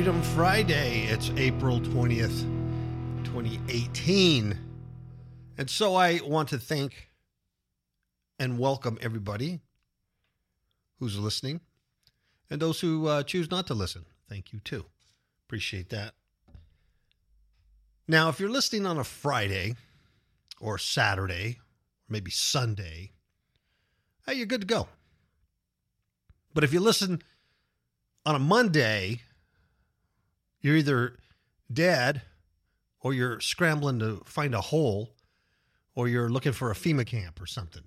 Freedom Friday. It's April 20th, 2018. And so I want to thank and welcome everybody who's listening and those who uh, choose not to listen. Thank you too. Appreciate that. Now, if you're listening on a Friday or Saturday, or maybe Sunday, hey, you're good to go. But if you listen on a Monday, you're either dead or you're scrambling to find a hole or you're looking for a FEMA camp or something.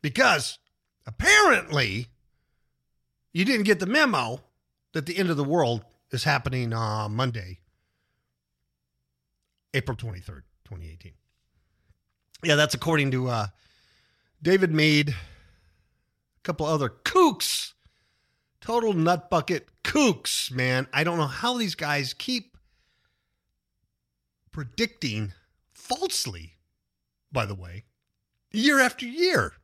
Because apparently you didn't get the memo that the end of the world is happening on Monday, April 23rd, 2018. Yeah, that's according to uh, David Meade, a couple other kooks Total nut bucket kooks, man. I don't know how these guys keep predicting falsely, by the way, year after year.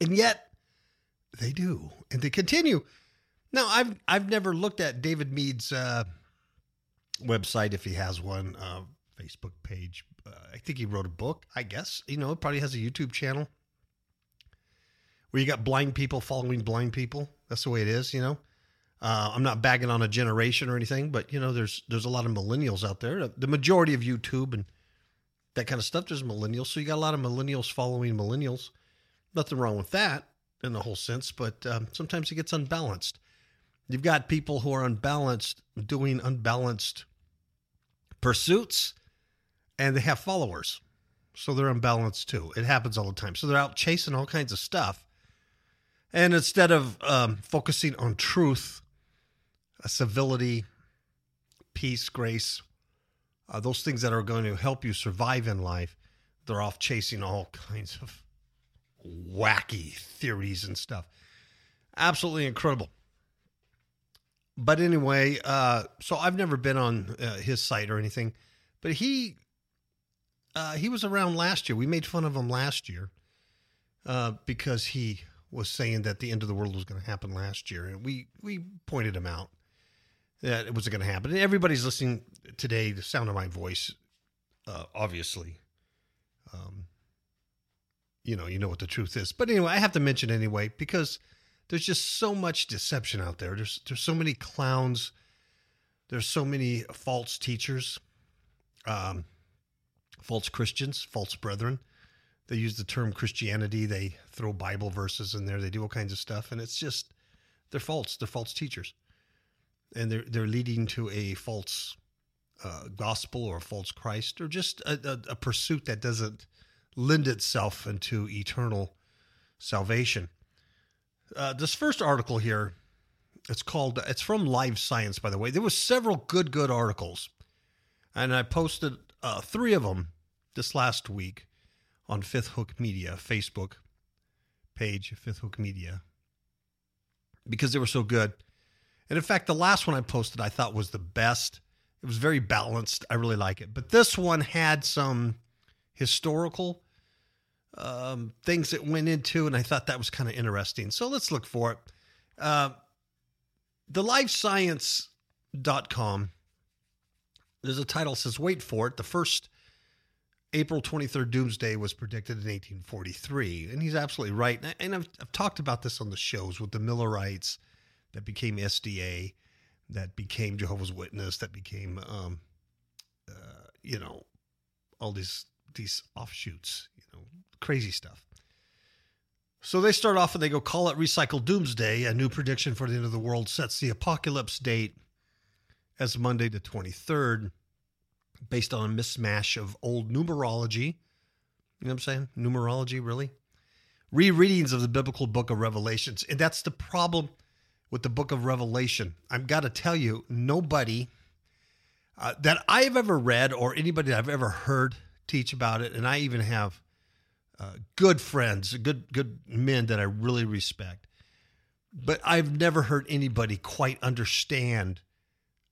And yet they do. And they continue. Now, I've I've never looked at David Meade's uh, website if he has one, uh, Facebook page. Uh, I think he wrote a book, I guess. You know, probably has a YouTube channel where you got blind people following blind people. That's the way it is, you know. Uh, I'm not bagging on a generation or anything, but you know, there's there's a lot of millennials out there. The majority of YouTube and that kind of stuff, there's millennials. So you got a lot of millennials following millennials. Nothing wrong with that in the whole sense, but um, sometimes it gets unbalanced. You've got people who are unbalanced doing unbalanced pursuits, and they have followers, so they're unbalanced too. It happens all the time. So they're out chasing all kinds of stuff and instead of um, focusing on truth, uh, civility, peace, grace, uh, those things that are going to help you survive in life, they're off chasing all kinds of wacky theories and stuff. Absolutely incredible. But anyway, uh, so I've never been on uh, his site or anything, but he uh, he was around last year. We made fun of him last year uh, because he was saying that the end of the world was going to happen last year, and we we pointed him out that it wasn't going to happen. Everybody's listening today. The sound of my voice, uh, obviously, um, you know, you know what the truth is. But anyway, I have to mention anyway because there's just so much deception out there. There's there's so many clowns. There's so many false teachers, um, false Christians, false brethren they use the term Christianity. They throw Bible verses in there. They do all kinds of stuff, and it's just they're false. They're false teachers, and they're they're leading to a false uh, gospel or a false Christ or just a, a, a pursuit that doesn't lend itself into eternal salvation. Uh, this first article here, it's called. It's from Live Science, by the way. There was several good good articles, and I posted uh, three of them this last week on Fifth Hook Media Facebook page, Fifth Hook Media, because they were so good. And in fact, the last one I posted I thought was the best. It was very balanced. I really like it. But this one had some historical um, things that went into, and I thought that was kind of interesting. So let's look for it. Uh, the livescience.com, there's a title says, wait for it, the first April 23rd doomsday was predicted in 1843. And he's absolutely right. And I've, I've talked about this on the shows with the Millerites that became SDA, that became Jehovah's Witness, that became, um, uh, you know, all these these offshoots, you know, crazy stuff. So they start off and they go call it recycled doomsday. A new prediction for the end of the world sets the apocalypse date as Monday the 23rd, based on a mismatch of old numerology. You know what I'm saying? Numerology, really? Rereadings of the biblical book of Revelations. And that's the problem with the book of Revelation. I've got to tell you, nobody uh, that I've ever read or anybody that I've ever heard teach about it, and I even have uh, good friends, good good men that I really respect. But I've never heard anybody quite understand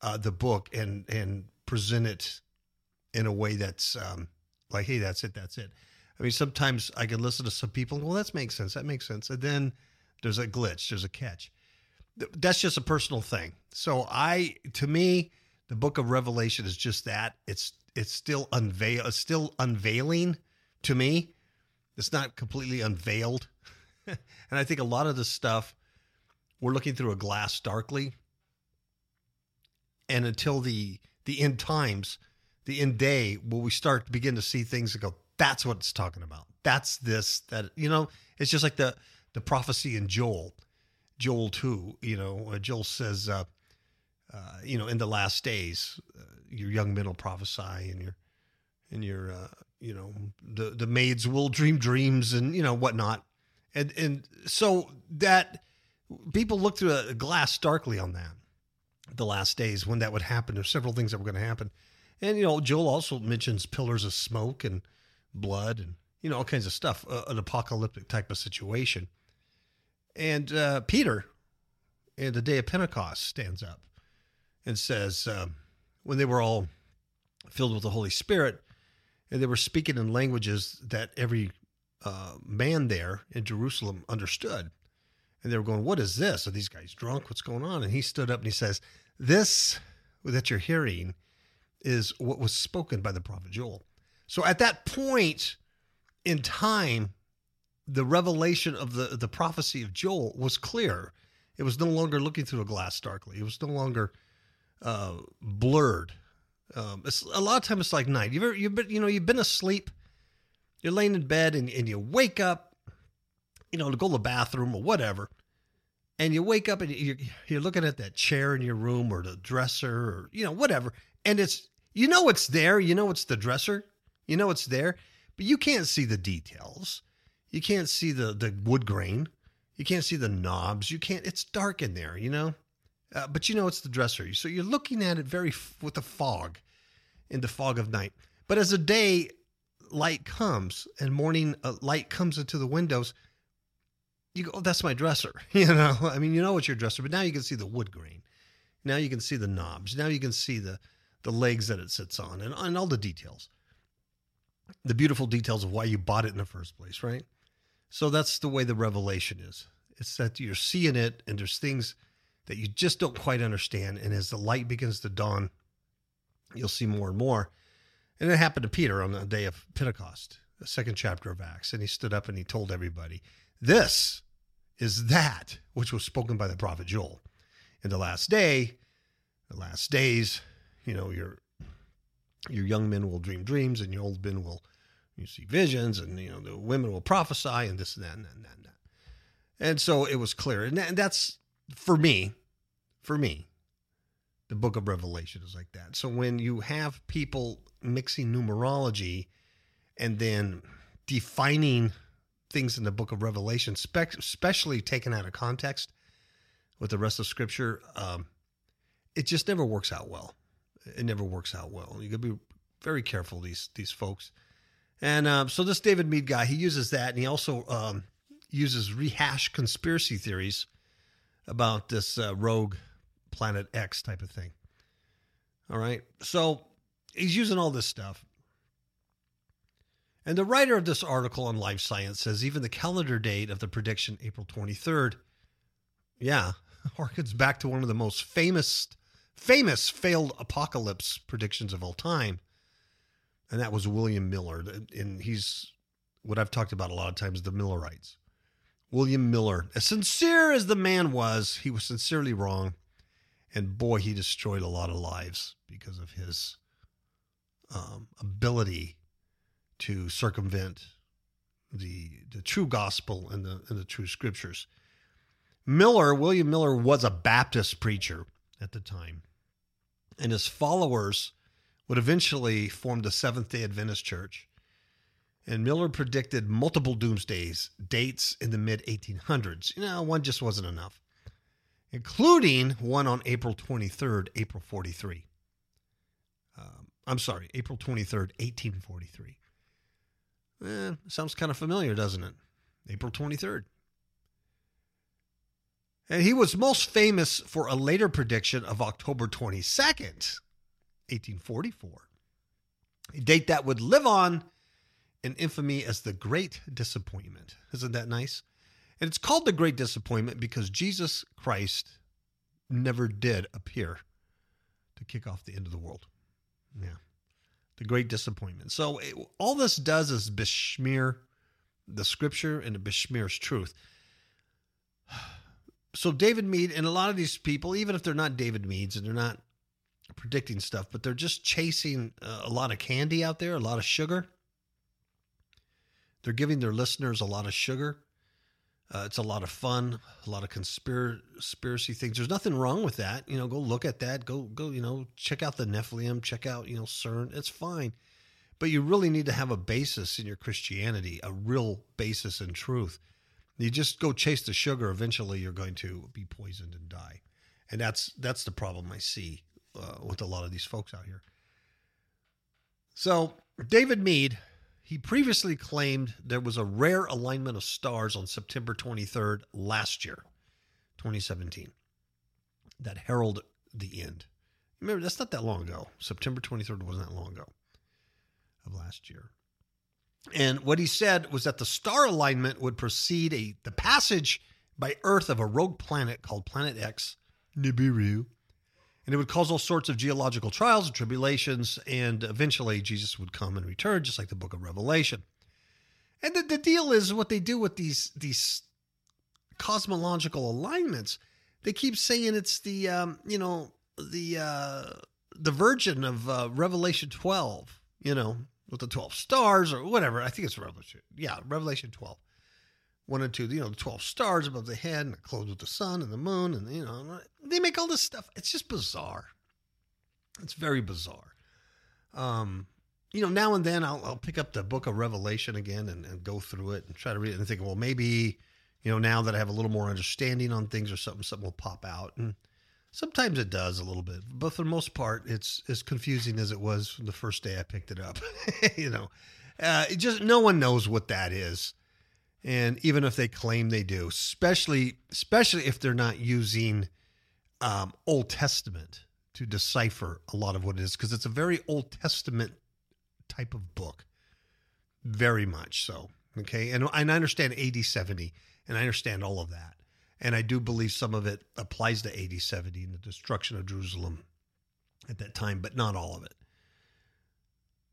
uh, the book and and present it in a way that's um, like, hey, that's it, that's it. I mean, sometimes I can listen to some people, well, that makes sense, that makes sense, and then there's a glitch, there's a catch. That's just a personal thing. So I, to me, the book of Revelation is just that. It's it's still unveil, it's still unveiling to me it's not completely unveiled. and I think a lot of the stuff we're looking through a glass darkly. And until the the end times, the end day, will we start to begin to see things and go, that's what it's talking about. That's this, that, you know, it's just like the the prophecy in Joel, Joel 2, you know, Joel says, uh, uh, you know, in the last days, uh, your young men will prophesy and your, and your, uh, you know the the maids will dream dreams and you know whatnot. And and so that people look through a glass darkly on that the last days when that would happen. There's several things that were going to happen. And you know joel also mentions pillars of smoke and blood and you know all kinds of stuff uh, an apocalyptic type of situation and uh, peter in the day of pentecost stands up and says um, when they were all filled with the holy spirit and they were speaking in languages that every uh, man there in Jerusalem understood. And they were going, What is this? Are these guys drunk? What's going on? And he stood up and he says, This that you're hearing is what was spoken by the prophet Joel. So at that point in time, the revelation of the, the prophecy of Joel was clear. It was no longer looking through a glass darkly. It was no longer uh, blurred. Um, it's a lot of times it's like night. You've ever, you've been, you know, you've been asleep, you're laying in bed and, and you wake up, you know, to go to the bathroom or whatever. And you wake up and you're, you're looking at that chair in your room or the dresser or, you know, whatever. And it's, you know, it's there. You know, it's the dresser. You know, it's there, but you can't see the details. You can't see the, the wood grain. You can't see the knobs. You can't, it's dark in there, you know? Uh, but you know it's the dresser. So you're looking at it very f- with the fog, in the fog of night. But as the day light comes and morning uh, light comes into the windows, you go, oh, that's my dresser. You know, I mean, you know it's your dresser, but now you can see the wood grain. Now you can see the knobs. Now you can see the, the legs that it sits on and, and all the details. The beautiful details of why you bought it in the first place, right? So that's the way the revelation is. It's that you're seeing it and there's things – that you just don't quite understand. And as the light begins to dawn, you'll see more and more. And it happened to Peter on the day of Pentecost, the second chapter of Acts. And he stood up and he told everybody, This is that which was spoken by the prophet Joel. In the last day, the last days, you know, your your young men will dream dreams and your old men will you see visions and you know the women will prophesy and this and that and that and that. And, that. and so it was clear. And, that, and that's for me, for me, the book of Revelation is like that. So when you have people mixing numerology and then defining things in the book of Revelation, especially taken out of context with the rest of Scripture, um, it just never works out well. It never works out well. You got to be very careful these these folks. And um, so this David Meade guy, he uses that, and he also um, uses rehash conspiracy theories about this uh, rogue Planet X type of thing. All right. So he's using all this stuff. And the writer of this article on Live Science says even the calendar date of the prediction, April 23rd, yeah, harkens back to one of the most famous, famous failed apocalypse predictions of all time. And that was William Miller. And he's what I've talked about a lot of times the Millerites. William Miller, as sincere as the man was, he was sincerely wrong. And boy, he destroyed a lot of lives because of his um, ability to circumvent the the true gospel and the and the true scriptures. Miller, William Miller, was a Baptist preacher at the time, and his followers would eventually form the Seventh Day Adventist Church. And Miller predicted multiple doomsdays, dates in the mid 1800s. You know, one just wasn't enough, including one on April 23rd, April 43. Um, I'm sorry, April 23rd, 1843. Eh, sounds kind of familiar, doesn't it? April 23rd. And he was most famous for a later prediction of October 22nd, 1844, a date that would live on in infamy as the Great Disappointment. Isn't that nice? And it's called the Great Disappointment because Jesus Christ never did appear to kick off the end of the world. Yeah the great disappointment. So it, all this does is besmear the scripture and it besmears truth. So David Meade and a lot of these people, even if they're not David Meades and they're not predicting stuff, but they're just chasing uh, a lot of candy out there, a lot of sugar. They're giving their listeners a lot of sugar. Uh, it's a lot of fun, a lot of conspiracy things. There's nothing wrong with that. You know, go look at that. Go, go. You know, check out the Nephilim. Check out, you know, CERN. It's fine, but you really need to have a basis in your Christianity, a real basis in truth. You just go chase the sugar. Eventually, you're going to be poisoned and die, and that's that's the problem I see uh, with a lot of these folks out here. So David Meade he previously claimed there was a rare alignment of stars on September 23rd last year, 2017, that heralded the end. Remember, that's not that long ago. September 23rd wasn't that long ago of last year. And what he said was that the star alignment would precede a, the passage by Earth of a rogue planet called Planet X, Nibiru, and it would cause all sorts of geological trials and tribulations, and eventually Jesus would come and return, just like the book of Revelation. And the, the deal is what they do with these these cosmological alignments. They keep saying it's the um, you know the uh, the virgin of uh, Revelation twelve, you know, with the twelve stars or whatever. I think it's Revelation. Yeah, Revelation twelve one and two, you know, the 12 stars above the head and clothed with the sun and the moon. And, you know, they make all this stuff. It's just bizarre. It's very bizarre. Um, you know, now and then I'll, I'll pick up the book of Revelation again and, and, go through it and try to read it and think, well, maybe, you know, now that I have a little more understanding on things or something, something will pop out. And sometimes it does a little bit, but for the most part, it's as confusing as it was from the first day I picked it up. you know, uh, it just no one knows what that is and even if they claim they do, especially especially if they're not using um, Old Testament to decipher a lot of what it is, because it's a very Old Testament type of book, very much so. Okay, and, and I understand AD seventy, and I understand all of that, and I do believe some of it applies to AD seventy and the destruction of Jerusalem at that time, but not all of it.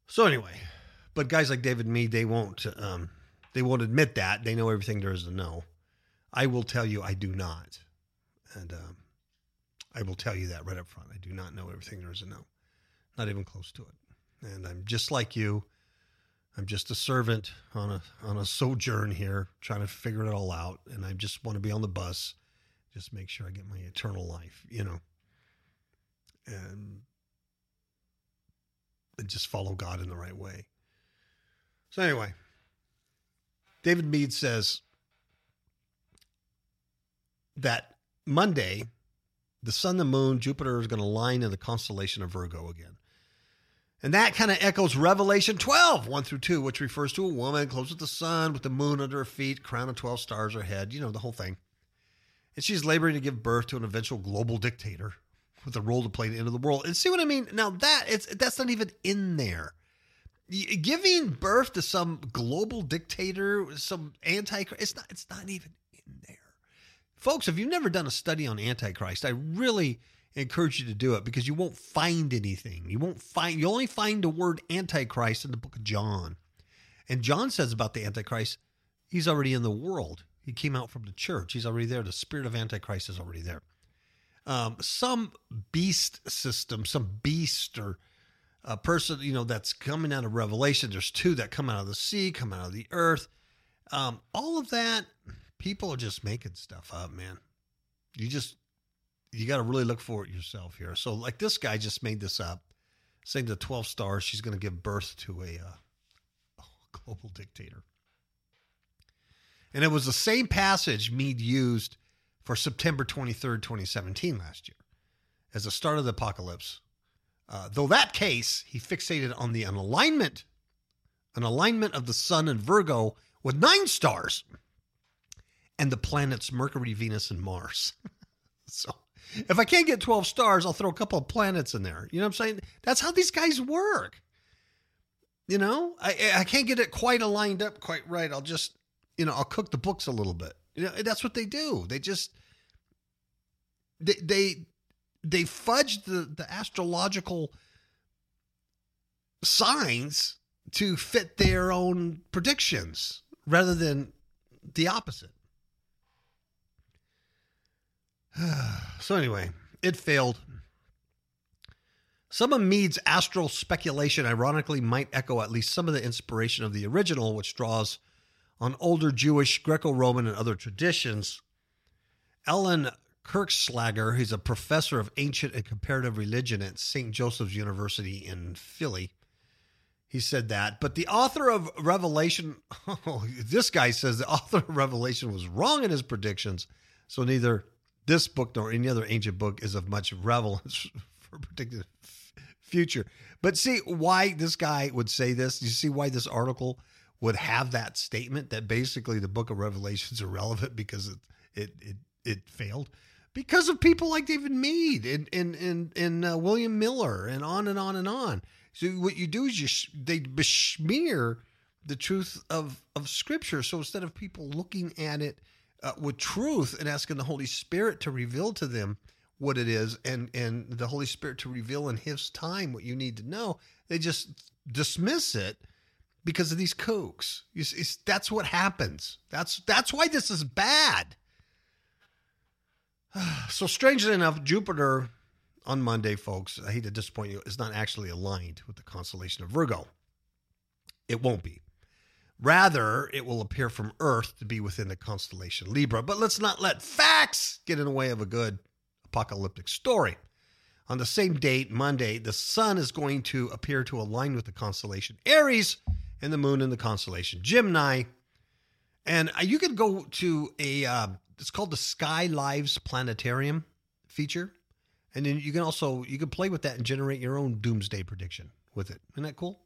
So anyway, but guys like David Meade, they won't. Um, they won't admit that. They know everything there is to know. I will tell you, I do not. And um, I will tell you that right up front. I do not know everything there is to know, not even close to it. And I'm just like you. I'm just a servant on a on a sojourn here, trying to figure it all out. And I just want to be on the bus, just make sure I get my eternal life, you know, and, and just follow God in the right way. So anyway, David Meade says that Monday, the sun, the moon, Jupiter is going to line in the constellation of Virgo again. And that kind of echoes Revelation 12, 1 through 2, which refers to a woman close with the sun, with the moon under her feet, crown of 12 stars her head, you know, the whole thing. And she's laboring to give birth to an eventual global dictator with a role to play the end of the world. And see what I mean? Now that it's that's not even in there giving birth to some global dictator, some antichrist, it's not, it's not even in there. Folks, if you've never done a study on antichrist, I really encourage you to do it because you won't find anything. You won't find, you only find the word antichrist in the book of John. And John says about the antichrist, he's already in the world. He came out from the church. He's already there. The spirit of antichrist is already there. Um, some beast system, some beast or a person, you know, that's coming out of Revelation. There's two that come out of the sea, come out of the earth. Um, all of that, people are just making stuff up, man. You just you got to really look for it yourself here. So, like this guy just made this up, saying the 12 stars, she's going to give birth to a uh, global dictator. And it was the same passage Meade used for September 23rd, 2017, last year, as the start of the apocalypse. Uh, though that case, he fixated on the an alignment, an alignment of the sun and Virgo with nine stars, and the planets Mercury, Venus, and Mars. so if I can't get 12 stars, I'll throw a couple of planets in there. You know what I'm saying? That's how these guys work. You know, I, I can't get it quite aligned up quite right. I'll just, you know, I'll cook the books a little bit. You know, that's what they do. They just, they, they, they fudged the, the astrological signs to fit their own predictions rather than the opposite. so anyway, it failed. Some of Meade's astral speculation, ironically, might echo at least some of the inspiration of the original, which draws on older Jewish, Greco Roman, and other traditions. Ellen Kirchschlager, he's a professor of ancient and comparative religion at St. Joseph's University in Philly. He said that. But the author of Revelation, oh, this guy says the author of Revelation was wrong in his predictions. So neither this book nor any other ancient book is of much relevance for predicting future. But see why this guy would say this? You see why this article would have that statement that basically the book of Revelation is irrelevant because it it it, it failed because of people like David Meade and and and, and uh, William Miller and on and on and on. So what you do is you sh- they besmear the truth of of Scripture. So instead of people looking at it uh, with truth and asking the Holy Spirit to reveal to them what it is and and the Holy Spirit to reveal in His time what you need to know. They just dismiss it because of these kooks. It's, it's, that's what happens. That's that's why this is bad. So strangely enough, Jupiter on Monday, folks, I hate to disappoint you, is not actually aligned with the constellation of Virgo. It won't be. Rather, it will appear from Earth to be within the constellation Libra. But let's not let facts get in the way of a good apocalyptic story. On the same date, Monday, the sun is going to appear to align with the constellation Aries and the moon in the constellation Gemini. And uh, you can go to a, uh, it's called the Sky Lives Planetarium feature. And then you can also, you can play with that and generate your own doomsday prediction with it. Isn't that cool?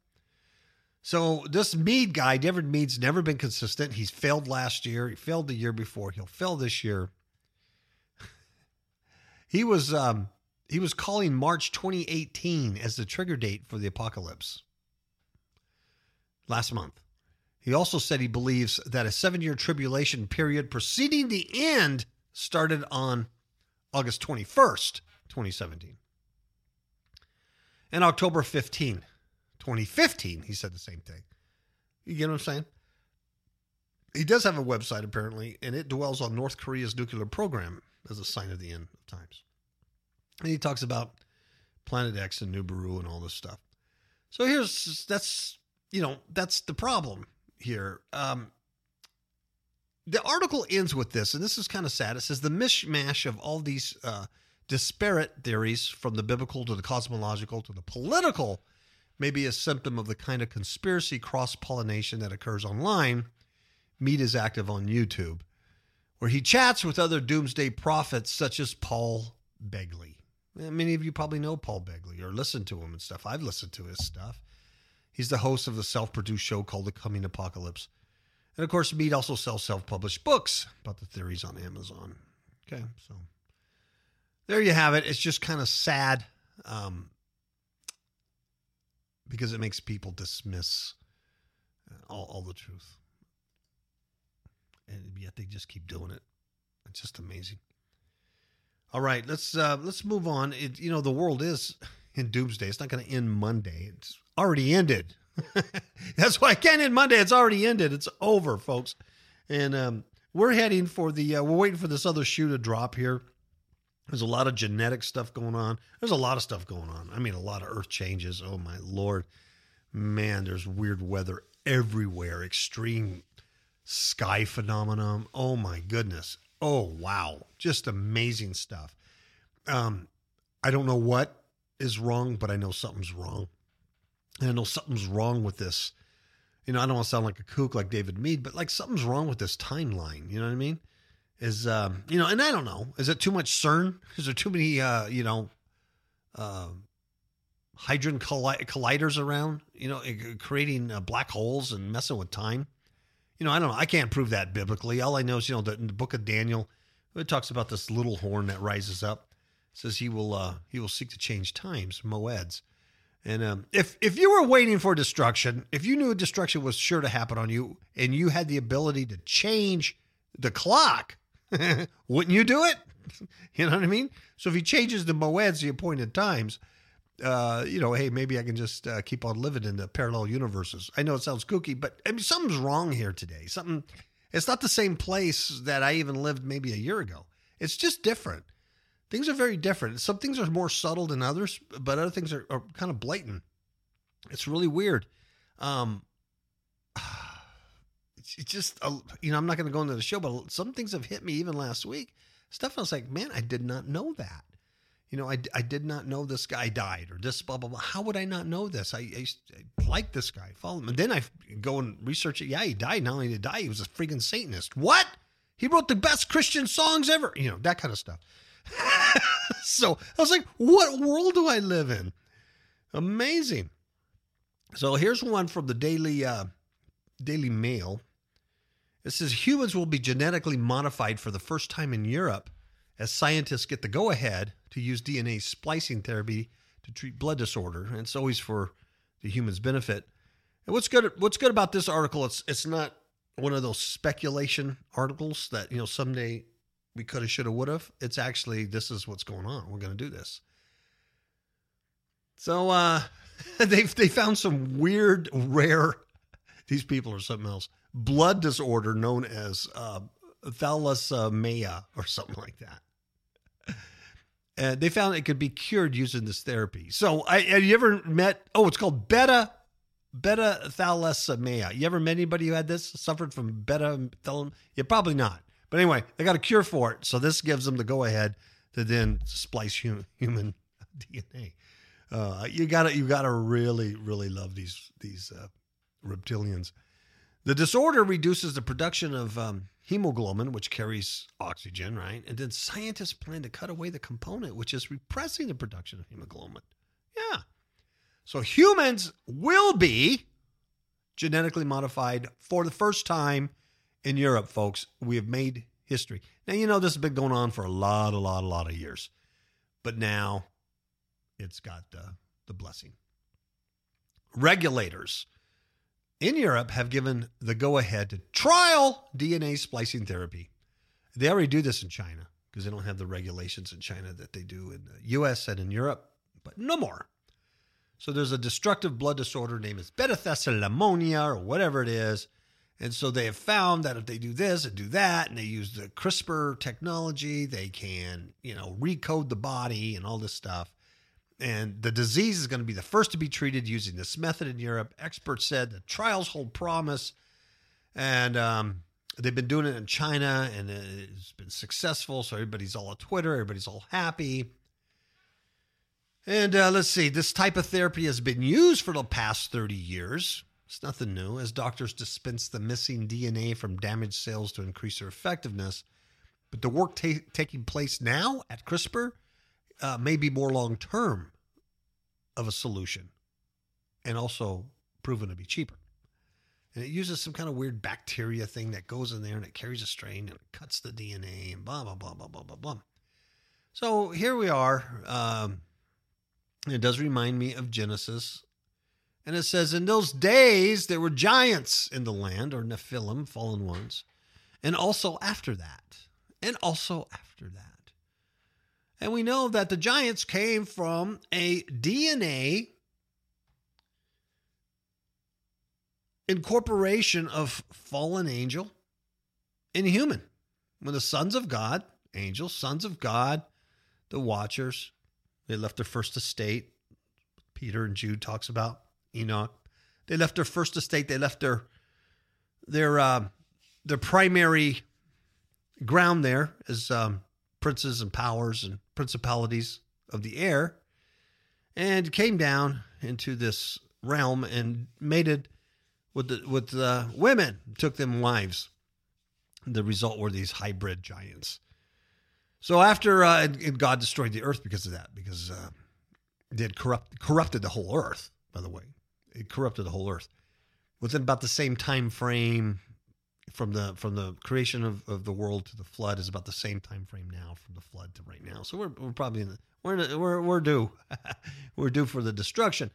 So this Meade guy, David Meade's never been consistent. He's failed last year. He failed the year before. He'll fail this year. he was um, he was calling March 2018 as the trigger date for the apocalypse. Last month. He also said he believes that a seven year tribulation period preceding the end started on August 21st, 2017. And October 15, 2015, he said the same thing. You get what I'm saying? He does have a website apparently, and it dwells on North Korea's nuclear program as a sign of the end of times. And he talks about Planet X and Nibiru and all this stuff. So here's that's you know that's the problem here. Um, the article ends with this, and this is kind of sad. It says the mishmash of all these uh, disparate theories, from the biblical to the cosmological to the political, may be a symptom of the kind of conspiracy cross pollination that occurs online. Meade is active on YouTube, where he chats with other doomsday prophets such as Paul Begley. Many of you probably know Paul Begley or listen to him and stuff. I've listened to his stuff. He's the host of the self produced show called The Coming Apocalypse. And of course, Meade also sells self published books about the theories on Amazon. Okay, so there you have it. It's just kind of sad. Um, because it makes people dismiss uh, all, all the truth. And yet they just keep doing it. It's just amazing. All right, let's uh, let's move on. It, you know, the world is in doomsday. It's not going to end Monday. It's already ended. That's why I can't end Monday. It's already ended. It's over, folks. And um, we're heading for the. Uh, we're waiting for this other shoe to drop here. There's a lot of genetic stuff going on. There's a lot of stuff going on. I mean, a lot of earth changes. Oh, my Lord. Man, there's weird weather everywhere, extreme sky phenomenon. Oh, my goodness. Oh, wow. Just amazing stuff. Um, I don't know what is wrong, but I know something's wrong. I know something's wrong with this. You know, I don't want to sound like a kook like David Meade, but like something's wrong with this timeline. You know what I mean? Is um, you know, and I don't know. Is it too much CERN? Is there too many uh, you know, uh, hydrogen colli- colliders around? You know, creating uh, black holes and messing with time. You know, I don't know. I can't prove that biblically. All I know is, you know, in the book of Daniel, it talks about this little horn that rises up. It says he will uh, he will seek to change times, moeds. And um, if if you were waiting for destruction, if you knew destruction was sure to happen on you, and you had the ability to change the clock, Wouldn't you do it? you know what I mean? So if he changes the moeds, the appointed times, uh, you know, hey, maybe I can just uh, keep on living in the parallel universes. I know it sounds kooky, but I mean, something's wrong here today. Something, it's not the same place that I even lived maybe a year ago. It's just different. Things are very different. Some things are more subtle than others, but other things are, are kind of blatant. It's really weird. Um, it's just you know I'm not going to go into the show, but some things have hit me even last week. Stuff I was like, man, I did not know that. You know, I, I did not know this guy died or this blah blah blah. How would I not know this? I, I, I like this guy, follow him, and then I go and research it. Yeah, he died. Not only did he die, he was a freaking Satanist. What? He wrote the best Christian songs ever. You know that kind of stuff. so I was like, what world do I live in? Amazing. So here's one from the Daily uh, Daily Mail. It says humans will be genetically modified for the first time in Europe as scientists get the go ahead to use DNA splicing therapy to treat blood disorder. And it's always for the human's benefit. And what's good what's good about this article, it's it's not one of those speculation articles that, you know, someday we could have, should have, would have. It's actually this is what's going on. We're gonna do this. So uh they they found some weird, rare these people are something else blood disorder known as uh, thalassemia or something like that. And they found it could be cured using this therapy. So, I, have you ever met? Oh, it's called beta beta thalassemia. You ever met anybody who had this suffered from beta thalassemia? Yeah, probably not. But anyway, they got a cure for it, so this gives them the go ahead to then splice human, DNA. Uh, you gotta you gotta really really love these these uh, reptilians. The disorder reduces the production of um, hemoglobin, which carries oxygen, right? And then scientists plan to cut away the component, which is repressing the production of hemoglobin. Yeah. So humans will be genetically modified for the first time in Europe, folks. We have made history. Now, you know, this has been going on for a lot, a lot, a lot of years. But now it's got the, the blessing. Regulators in Europe have given the go ahead to trial DNA splicing therapy. They already do this in China because they don't have the regulations in China that they do in the US and in Europe, but no more. So there's a destructive blood disorder named as beta thalassemia or whatever it is. And so they have found that if they do this and do that, and they use the CRISPR technology, they can, you know, recode the body and all this stuff and the disease is going to be the first to be treated using this method in Europe. Experts said the trials hold promise, and um, they've been doing it in China, and it's been successful. So everybody's all on Twitter, everybody's all happy. And uh, let's see, this type of therapy has been used for the past 30 years. It's nothing new, as doctors dispense the missing DNA from damaged cells to increase their effectiveness. But the work ta- taking place now at CRISPR uh, may be more long term of a solution and also proven to be cheaper. And it uses some kind of weird bacteria thing that goes in there and it carries a strain and it cuts the DNA and blah, blah, blah, blah, blah, blah, blah. So here we are. Um, it does remind me of Genesis. And it says, In those days, there were giants in the land, or Nephilim, fallen ones. And also after that. And also after that. And we know that the giants came from a DNA incorporation of fallen angel and human. When the sons of God, angels, sons of God, the Watchers. They left their first estate. Peter and Jude talks about Enoch. They left their first estate. They left their their uh, their primary ground there as um, princes and powers and principalities of the air, and came down into this realm and mated with the, with women, took them wives. The result were these hybrid giants. So after uh, and God destroyed the earth because of that, because uh, it had corrupt, corrupted the whole earth. By the way, it corrupted the whole earth within about the same time frame from the from the creation of, of the world to the flood is about the same time frame now from the flood to right now. So we're, we're probably in the, we're in we're we're due we're due for the destruction.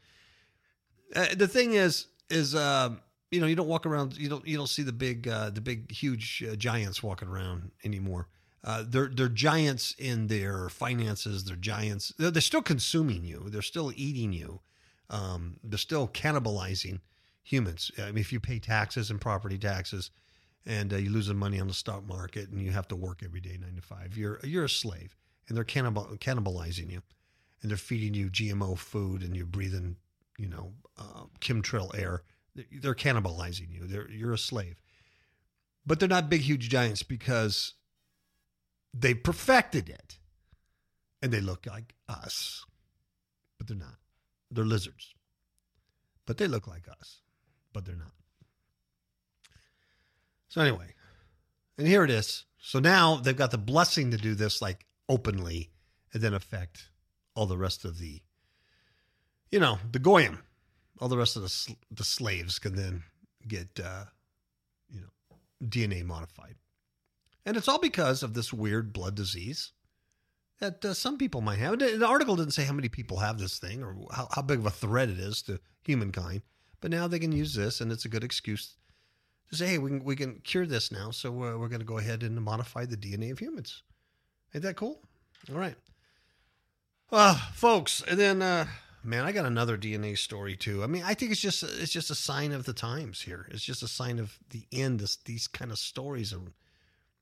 Uh, the thing is is um, you know you don't walk around you don't you don't see the big uh, the big huge uh, giants walking around anymore. Uh, they're they're giants in their finances. They're giants. They're, they're still consuming you. They're still eating you. Um, they're still cannibalizing humans. I mean, if you pay taxes and property taxes, and uh, you're losing money on the stock market, and you have to work every day nine to five, you're you're a slave, and they're cannibal, cannibalizing you, and they're feeding you GMO food, and you're breathing, you know, uh, chemtrail air. They're cannibalizing you. They're you're a slave, but they're not big, huge giants because they perfected it, and they look like us, but they're not. They're lizards, but they look like us but they're not. So anyway, and here it is. So now they've got the blessing to do this like openly and then affect all the rest of the, you know, the goyim. All the rest of the, the slaves can then get, uh, you know, DNA modified. And it's all because of this weird blood disease that uh, some people might have. The article didn't say how many people have this thing or how, how big of a threat it is to humankind. But now they can use this, and it's a good excuse to say, hey, we can, we can cure this now. So uh, we're going to go ahead and modify the DNA of humans. Ain't that cool? All right. Well, folks, and then, uh, man, I got another DNA story too. I mean, I think it's just it's just a sign of the times here. It's just a sign of the end. This, these kind of stories of,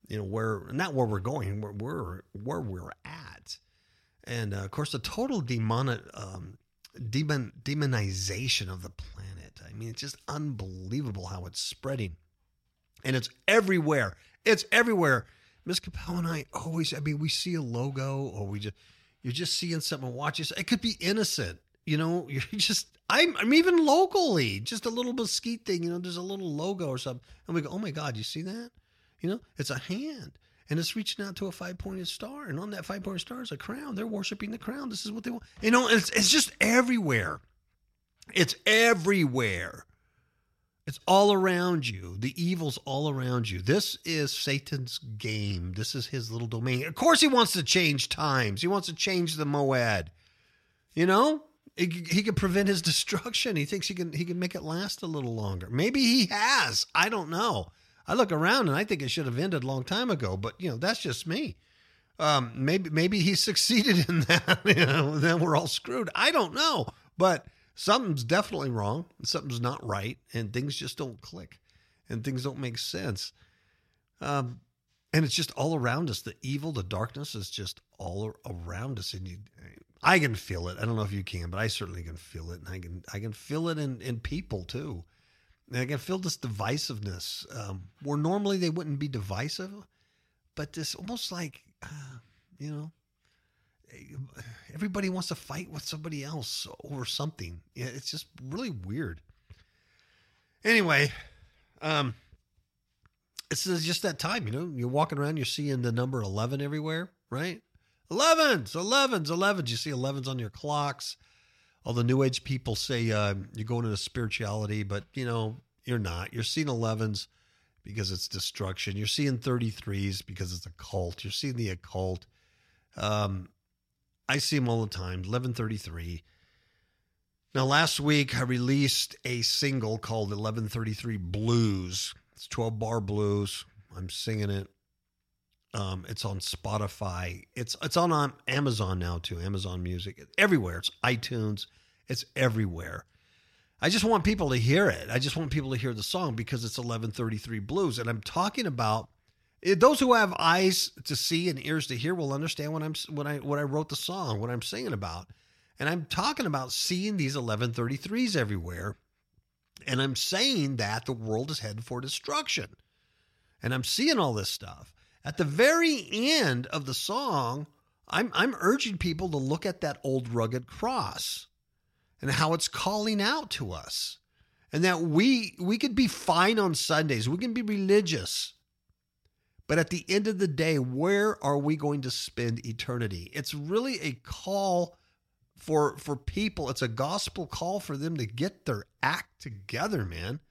you know, where not where we're going, where we're where we're at, and uh, of course the total demon um, demon demonization of the planet I mean, it's just unbelievable how it's spreading. And it's everywhere. It's everywhere. Miss Capel and I always, I mean, we see a logo or we just, you're just seeing something, watch it. It could be innocent. You know, you're just, I'm, I'm even locally, just a little mesquite thing, you know, there's a little logo or something. And we go, oh my God, you see that? You know, it's a hand and it's reaching out to a five pointed star. And on that five pointed star is a crown. They're worshiping the crown. This is what they want. You know, it's, it's just everywhere. It's everywhere. It's all around you. The evil's all around you. This is Satan's game. This is his little domain. Of course, he wants to change times. He wants to change the moed. You know, he, he can prevent his destruction. He thinks he can he can make it last a little longer. Maybe he has. I don't know. I look around and I think it should have ended a long time ago. But you know, that's just me. Um, maybe maybe he succeeded in that. You know, then we're all screwed. I don't know. But something's definitely wrong, something's not right, and things just don't click, and things don't make sense. Um, and it's just all around us. The evil, the darkness is just all around us, and you, I can feel it. I don't know if you can, but I certainly can feel it, and I can I can feel it in in people too. And I can feel this divisiveness um, where normally they wouldn't be divisive, but this almost like uh, you know everybody wants to fight with somebody else over something. It's just really weird. Anyway, um, it's just that time, you know. You're walking around, you're seeing the number eleven everywhere, right? 11s, 11s, 11s. You see 11s on your clocks. All the new age people say uh, you're going into spirituality, but you know you're not. You're seeing 11s because it's destruction. You're seeing 33s because it's a cult. You're seeing the occult. Um, I see them all the time. 1133. Now, last week I released a single called 1133 Blues. It's 12 bar blues. I'm singing it. Um, it's on Spotify. It's it's on, on Amazon now too. Amazon Music. Everywhere. It's iTunes. It's everywhere. I just want people to hear it. I just want people to hear the song because it's 1133 Blues, and I'm talking about Eh, Those who have eyes to see and ears to hear will understand what I'm when I when I wrote the song, what I'm singing about. And I'm talking about seeing these 1133s everywhere. And I'm saying that the world is headed for destruction. And I'm seeing all this stuff. At the very end of the song, I'm I'm urging people to look at that old rugged cross and how it's calling out to us. And that we we could be fine on Sundays. We can be religious. But at the end of the day, where are we going to spend eternity? It's really a call for for people. It's a gospel call for them to get their act together, man.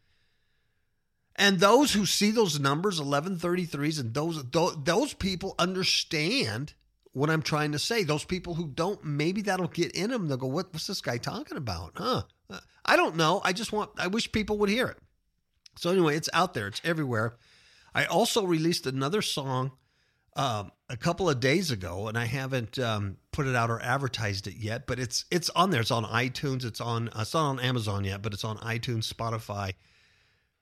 And those who see those numbers, 1133s, and those, those those people understand what I'm trying to say. Those people who don't, maybe that'll get in them. They'll go, what, what's this guy talking about? Huh? Uh, I don't know. I just want, I wish people would hear it. So anyway, it's out there. It's everywhere. I also released another song um, a couple of days ago, and I haven't um, put it out or advertised it yet. But it's it's on there. It's on iTunes. It's on it's not on Amazon yet, but it's on iTunes, Spotify,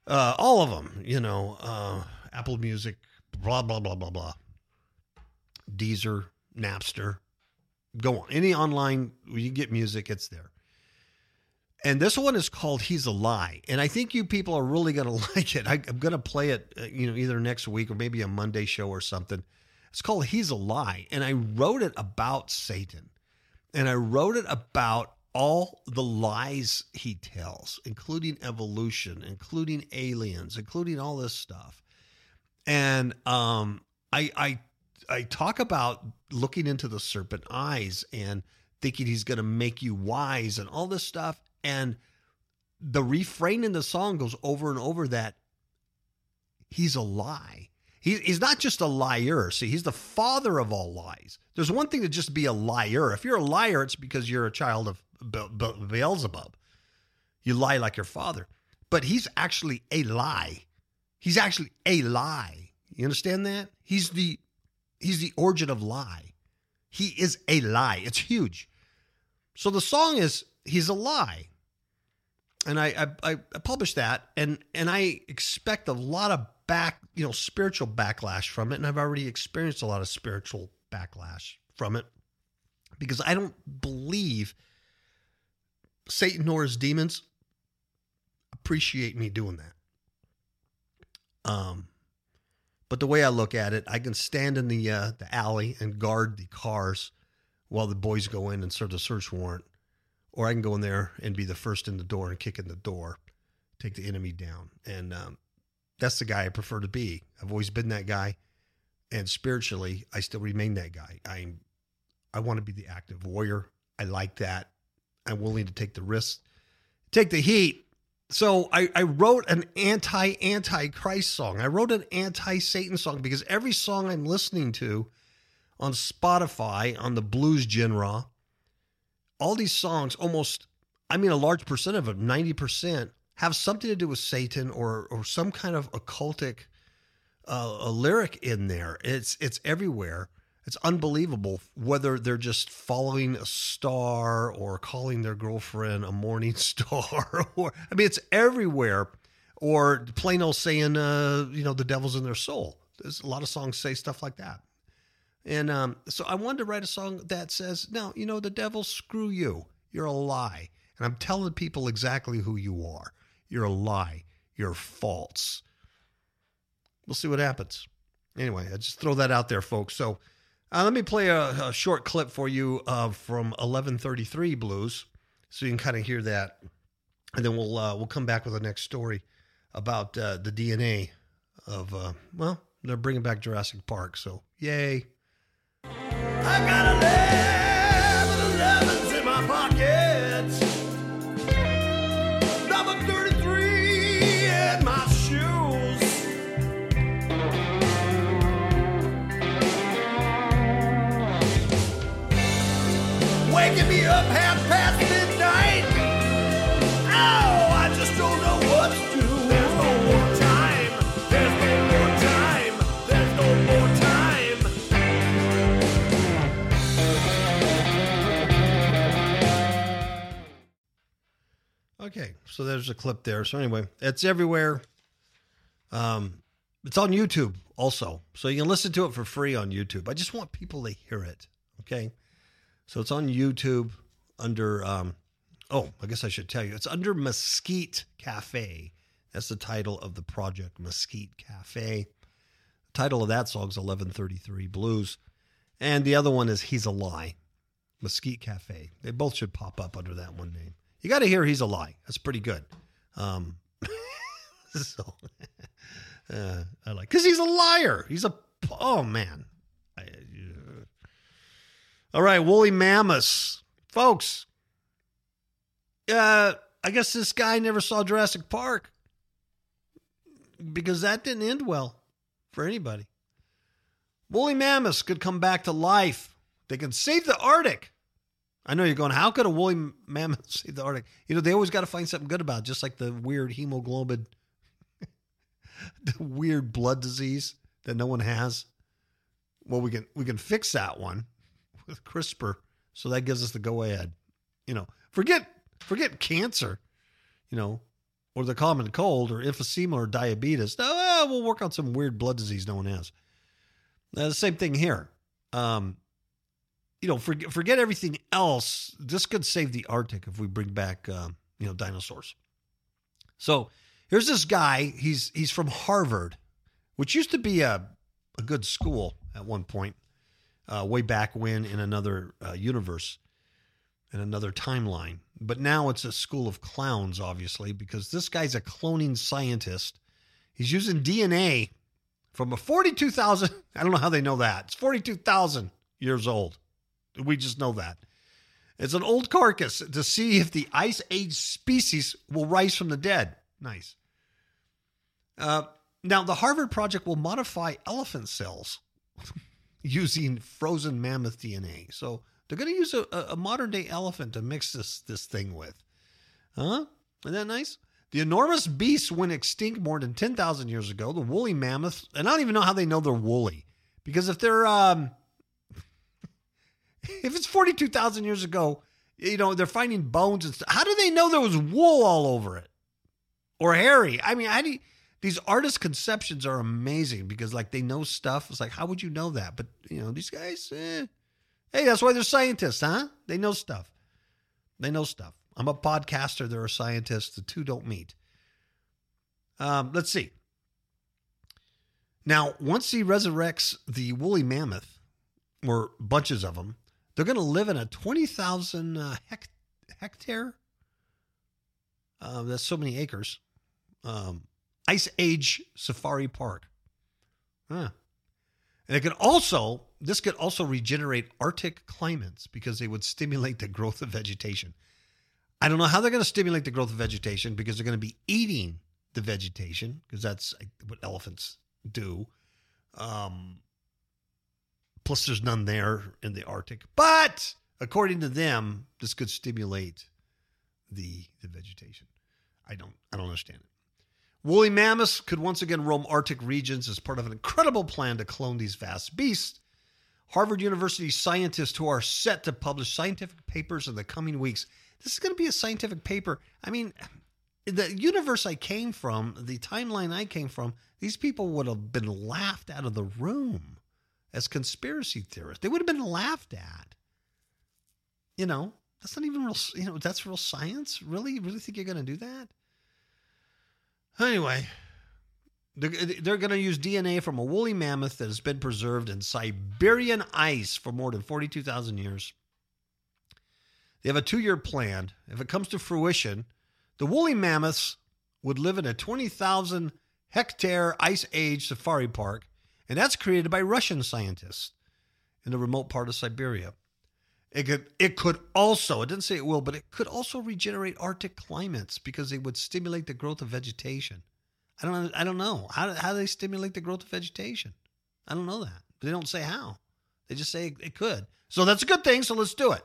uh, all of them. You know, uh, Apple Music, blah blah blah blah blah. Deezer, Napster, go on any online you get music, it's there. And this one is called "He's a Lie," and I think you people are really going to like it. I, I'm going to play it, uh, you know, either next week or maybe a Monday show or something. It's called "He's a Lie," and I wrote it about Satan, and I wrote it about all the lies he tells, including evolution, including aliens, including all this stuff. And um, I, I, I talk about looking into the serpent eyes and thinking he's going to make you wise and all this stuff. And the refrain in the song goes over and over that he's a lie. He, he's not just a liar. See, he's the father of all lies. There's one thing to just be a liar. If you're a liar, it's because you're a child of Beelzebub. You lie like your father. But he's actually a lie. He's actually a lie. You understand that? He's the he's the origin of lie. He is a lie. It's huge. So the song is he's a lie. And I, I I published that and and I expect a lot of back, you know, spiritual backlash from it. And I've already experienced a lot of spiritual backlash from it because I don't believe Satan nor his demons appreciate me doing that. Um, but the way I look at it, I can stand in the uh, the alley and guard the cars while the boys go in and serve the search warrant, or I can go in there and be the first in the door and kick in the door, take the enemy down, and um, that's the guy I prefer to be. I've always been that guy, and spiritually, I still remain that guy. I'm I want to be the active warrior. I like that. I'm willing to take the risk, take the heat. So I, I wrote an anti anti Christ song. I wrote an anti Satan song because every song I'm listening to on Spotify on the blues genre, all these songs, almost, I mean, a large percent of them, 90%, have something to do with Satan or or some kind of occultic uh, lyric in there. It's it's everywhere. It's unbelievable whether they're just following a star or calling their girlfriend a morning star or I mean it's everywhere or plain old saying uh, you know the devil's in their soul. There's a lot of songs say stuff like that. And um, so I wanted to write a song that says, no, you know, the devil, screw you. You're a lie. And I'm telling people exactly who you are. You're a lie. You're false. We'll see what happens. Anyway, I just throw that out there, folks. So uh, let me play a, a, short clip for you uh, from 1133 Blues, so you can kind of hear that, and then we'll uh, we'll come back with the next story about uh, the DNA of uh, well, they're bringing back Jurassic Park, so yay! I got elevens in my pockets, up half past midnight. Oh, I just don't know what to do. There's no more time. There's no more time. There's no more time. Okay, so there's a clip there. So anyway, it's everywhere. Um, it's on YouTube also. So you can listen to it for free on YouTube. I just want people to hear it. Okay. So it's on YouTube under, um, oh, I guess I should tell you, it's under Mesquite Cafe. That's the title of the project, Mesquite Cafe. The title of that song is 1133 Blues. And the other one is He's a Lie, Mesquite Cafe. They both should pop up under that one name. You got to hear He's a Lie. That's pretty good. Um, so uh, I like, because he's a liar. He's a, oh man. I, uh, all right, woolly mammoths. Folks, uh, I guess this guy never saw Jurassic Park because that didn't end well for anybody. Woolly mammoths could come back to life. They can save the Arctic. I know you're going, how could a woolly mammoth save the Arctic? You know, they always got to find something good about it, just like the weird hemoglobin, the weird blood disease that no one has. Well, we can we can fix that one with CRISPR, so that gives us the go ahead. You know, forget forget cancer, you know, or the common cold or emphysema or diabetes. No, well, work on some weird blood disease no one has. Uh, the same thing here. Um, you know, forget, forget everything else. This could save the Arctic if we bring back, um, you know, dinosaurs. So here's this guy. He's he's from Harvard, which used to be a a good school at one point, uh, way back when in another uh, universe, in another timeline. But now it's a school of clowns, obviously, because this guy's a cloning scientist. He's using DNA from a 42,000. I don't know how they know that. It's 42,000 years old. We just know that. It's an old carcass to see if the ice age species will rise from the dead. Nice. Uh, now, the Harvard project will modify elephant cells using frozen mammoth DNA. So they're going to use a, a modern day elephant to mix this, this thing with. Huh? Isn't that nice? The enormous beasts went extinct more than 10,000 years ago. The woolly mammoths, and I don't even know how they know they're woolly. Because if they're um, if it's 42,000 years ago, you know, they're finding bones and stuff. How do they know there was wool all over it? Or hairy? I mean, how do you, these artist conceptions are amazing because like they know stuff. It's like, how would you know that? But you know, these guys, eh. hey, that's why they're scientists, huh? They know stuff. They know stuff. I'm a podcaster. They're a scientist. The two don't meet. Um, let's see. Now, once he resurrects the woolly mammoth, or bunches of them, they're going to live in a 20,000 uh, hect- hectare. Uh, that's so many acres. Um, Ice Age Safari Park. Huh. And it could also, this could also regenerate Arctic climates because they would stimulate the growth of vegetation. I don't know how they're going to stimulate the growth of vegetation because they're going to be eating the vegetation because that's what elephants do. Um, Plus, there's none there in the Arctic. But according to them, this could stimulate the the vegetation. I don't I don't understand it. Woolly mammoths could once again roam Arctic regions as part of an incredible plan to clone these vast beasts. Harvard University scientists who are set to publish scientific papers in the coming weeks. This is going to be a scientific paper. I mean, the universe I came from, the timeline I came from, these people would have been laughed out of the room as conspiracy theorists. They would have been laughed at. You know, that's not even real, you know, that's real science. Really? Really think you're going to do that? Anyway, they're, they're going to use DNA from a woolly mammoth that has been preserved in Siberian ice for more than 42,000 years. They have a two year plan. If it comes to fruition, the woolly mammoths would live in a 20,000 hectare ice age safari park and that's created by Russian scientists in the remote part of Siberia. It could it could also, it didn't say it will, but it could also regenerate Arctic climates because they would stimulate the growth of vegetation. I don't I don't know. How how do they stimulate the growth of vegetation? I don't know that. They don't say how. They just say it could. So that's a good thing, so let's do it.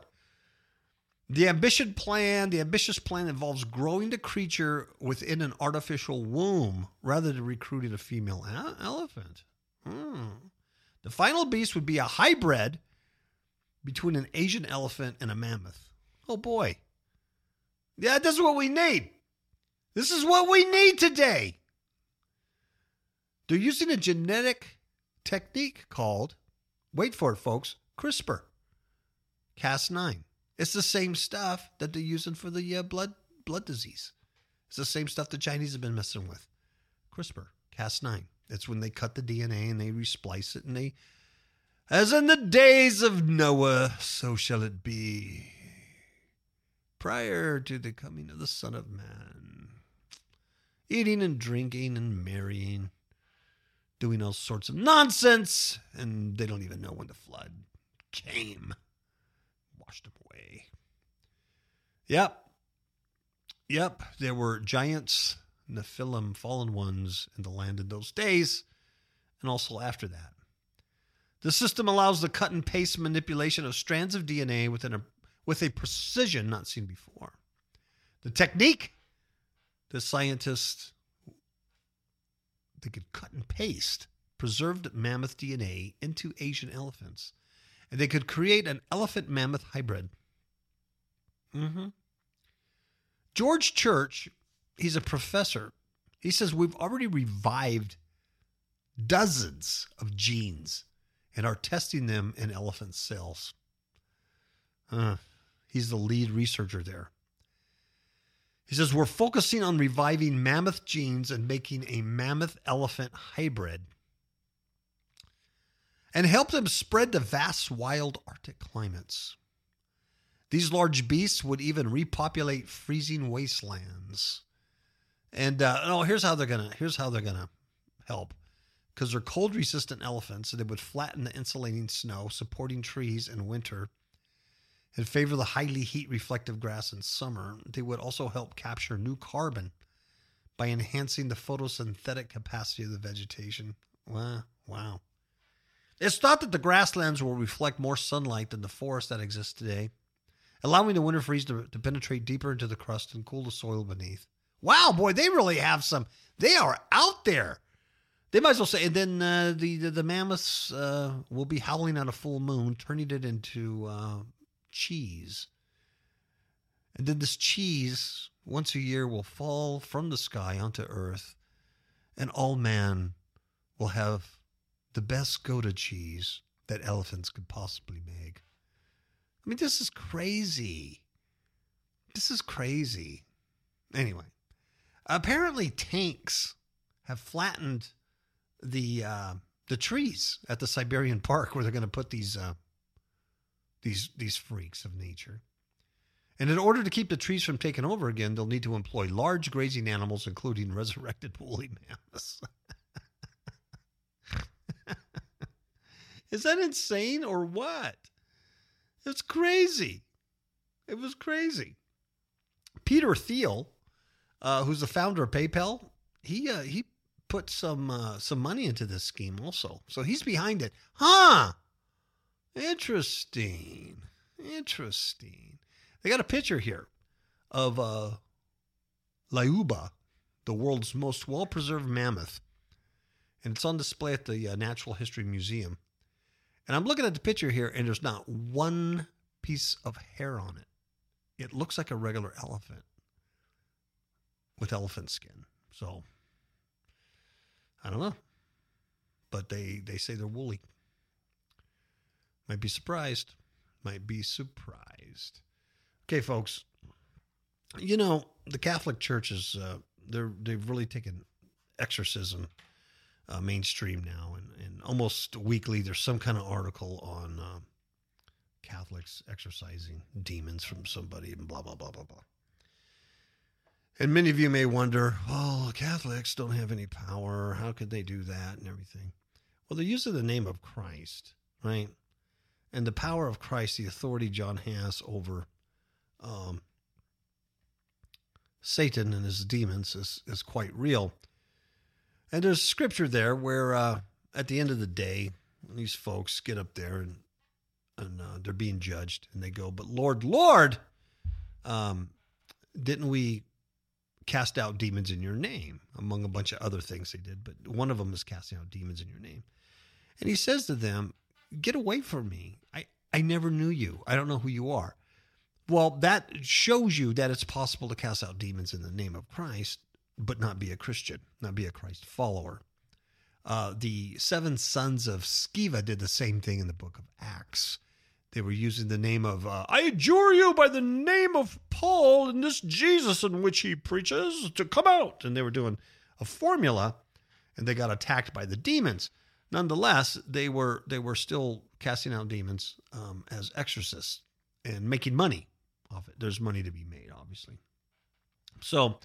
The ambition plan, the ambitious plan involves growing the creature within an artificial womb rather than recruiting a female elephant. Hmm. The final beast would be a hybrid between an Asian elephant and a mammoth. Oh boy. Yeah, this is what we need. This is what we need today. They're using a genetic technique called, wait for it, folks, CRISPR, Cas9. It's the same stuff that they're using for the uh, blood blood disease. It's the same stuff the Chinese have been messing with. CRISPR, Cas9. It's when they cut the DNA and they resplice it and they, as in the days of Noah, so shall it be. Prior to the coming of the Son of Man, eating and drinking and marrying, doing all sorts of nonsense, and they don't even know when the flood came, washed them away. Yep, Yep, there were giants, Nephilim, fallen ones in the land in those days, and also after that. The system allows the cut and paste manipulation of strands of DNA within a, with a precision not seen before. The technique, the scientists, they could cut and paste preserved mammoth DNA into Asian elephants, and they could create an elephant mammoth hybrid. Mm-hmm. George Church, he's a professor. He says we've already revived dozens of genes and are testing them in elephant cells. Uh, he's the lead researcher there. He says we're focusing on reviving mammoth genes and making a mammoth elephant hybrid and help them spread to vast wild Arctic climates. These large beasts would even repopulate freezing wastelands. And uh, oh, here's how they're gonna here's how they're gonna help. Because they're cold resistant elephants, so they would flatten the insulating snow, supporting trees in winter, and favor the highly heat reflective grass in summer. They would also help capture new carbon by enhancing the photosynthetic capacity of the vegetation. Wow, wow. It's thought that the grasslands will reflect more sunlight than the forests that exist today allowing the winter freeze to, to penetrate deeper into the crust and cool the soil beneath. Wow, boy, they really have some. They are out there. They might as well say, and then uh, the, the, the mammoths uh, will be howling on a full moon, turning it into uh, cheese. And then this cheese, once a year, will fall from the sky onto earth, and all man will have the best Gouda cheese that elephants could possibly make. I mean, this is crazy. This is crazy. Anyway, apparently tanks have flattened the uh, the trees at the Siberian Park where they're going to put these uh, these these freaks of nature. And in order to keep the trees from taking over again, they'll need to employ large grazing animals, including resurrected woolly mammoths. Is that insane or what? It's crazy. It was crazy. Peter Thiel, uh, who's the founder of PayPal, he uh, he put some uh, some money into this scheme also, so he's behind it. Huh? Interesting. Interesting. They got a picture here of uh, Lyuba, the world's most well preserved mammoth, and it's on display at the uh, Natural History Museum. And I'm looking at the picture here, and there's not one piece of hair on it. It looks like a regular elephant with elephant skin. So I don't know. But they, they say they're woolly. Might be surprised. Might be surprised. Okay, folks. You know, the Catholic Church is uh, they're they've really taken exorcism uh, mainstream now, and, and almost weekly there's some kind of article on uh, Catholics exorcising demons from somebody, and blah blah blah blah blah. And many of you may wonder, well, Catholics don't have any power. How could they do that and everything? Well, they're using the name of Christ, right? And the power of Christ, the authority John has over um, Satan and his demons is, is quite real. And there's scripture there where uh, at the end of the day, these folks get up there and and uh, they're being judged, and they go, "But Lord, Lord, um, didn't we cast out demons in your name?" Among a bunch of other things they did, but one of them is casting out demons in your name. And he says to them, "Get away from me! I I never knew you. I don't know who you are." Well, that shows you that it's possible to cast out demons in the name of Christ but not be a Christian, not be a Christ follower. Uh, the seven sons of Sceva did the same thing in the book of Acts. They were using the name of, uh, I adjure you by the name of Paul and this Jesus in which he preaches to come out. And they were doing a formula and they got attacked by the demons. Nonetheless, they were they were still casting out demons um, as exorcists and making money off it. There's money to be made, obviously. So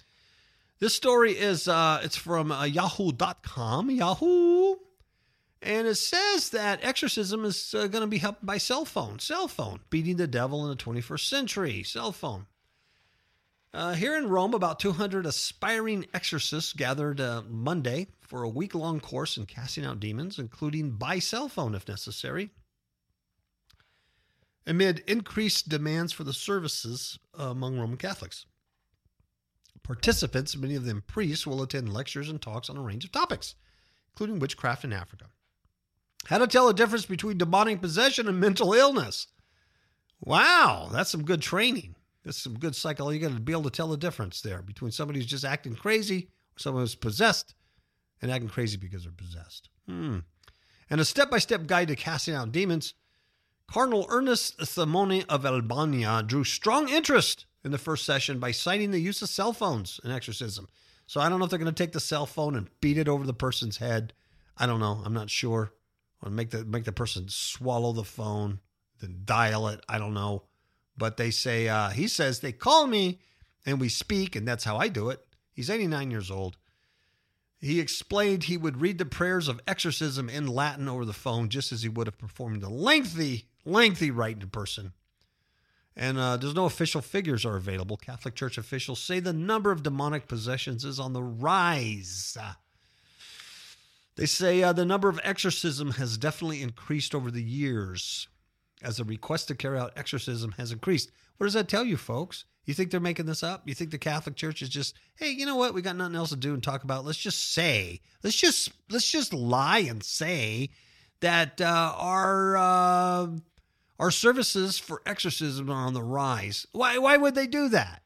this story is uh, it's from uh, Yahoo.com. Yahoo. And it says that exorcism is uh, going to be helped by cell phone. Cell phone, beating the devil in the 21st century. Cell phone. Uh, here in Rome, about 200 aspiring exorcists gathered uh, Monday for a week long course in casting out demons, including by cell phone if necessary. Amid increased demands for the services uh, among Roman Catholics. Participants, many of them priests, will attend lectures and talks on a range of topics, including witchcraft in Africa. How to tell the difference between demonic possession and mental illness. Wow, that's some good training. That's some good psychology. You got to be able to tell the difference there between somebody who's just acting crazy or someone who's possessed and acting crazy because they're possessed. Hmm. And a step by step guide to casting out demons. Cardinal Ernest Simone of Albania drew strong interest in the first session by citing the use of cell phones in exorcism. So I don't know if they're going to take the cell phone and beat it over the person's head. I don't know. I'm not sure. Make the make the person swallow the phone, then dial it. I don't know. But they say uh, he says they call me and we speak, and that's how I do it. He's 89 years old. He explained he would read the prayers of exorcism in Latin over the phone, just as he would have performed a lengthy, lengthy rite in person. And uh, there's no official figures are available. Catholic Church officials say the number of demonic possessions is on the rise. They say uh, the number of exorcism has definitely increased over the years as the request to carry out exorcism has increased. What does that tell you, folks? You think they're making this up? You think the Catholic Church is just, hey, you know what? We got nothing else to do and talk about. Let's just say, let's just let's just lie and say that uh, our uh, our services for exorcism are on the rise. Why why would they do that?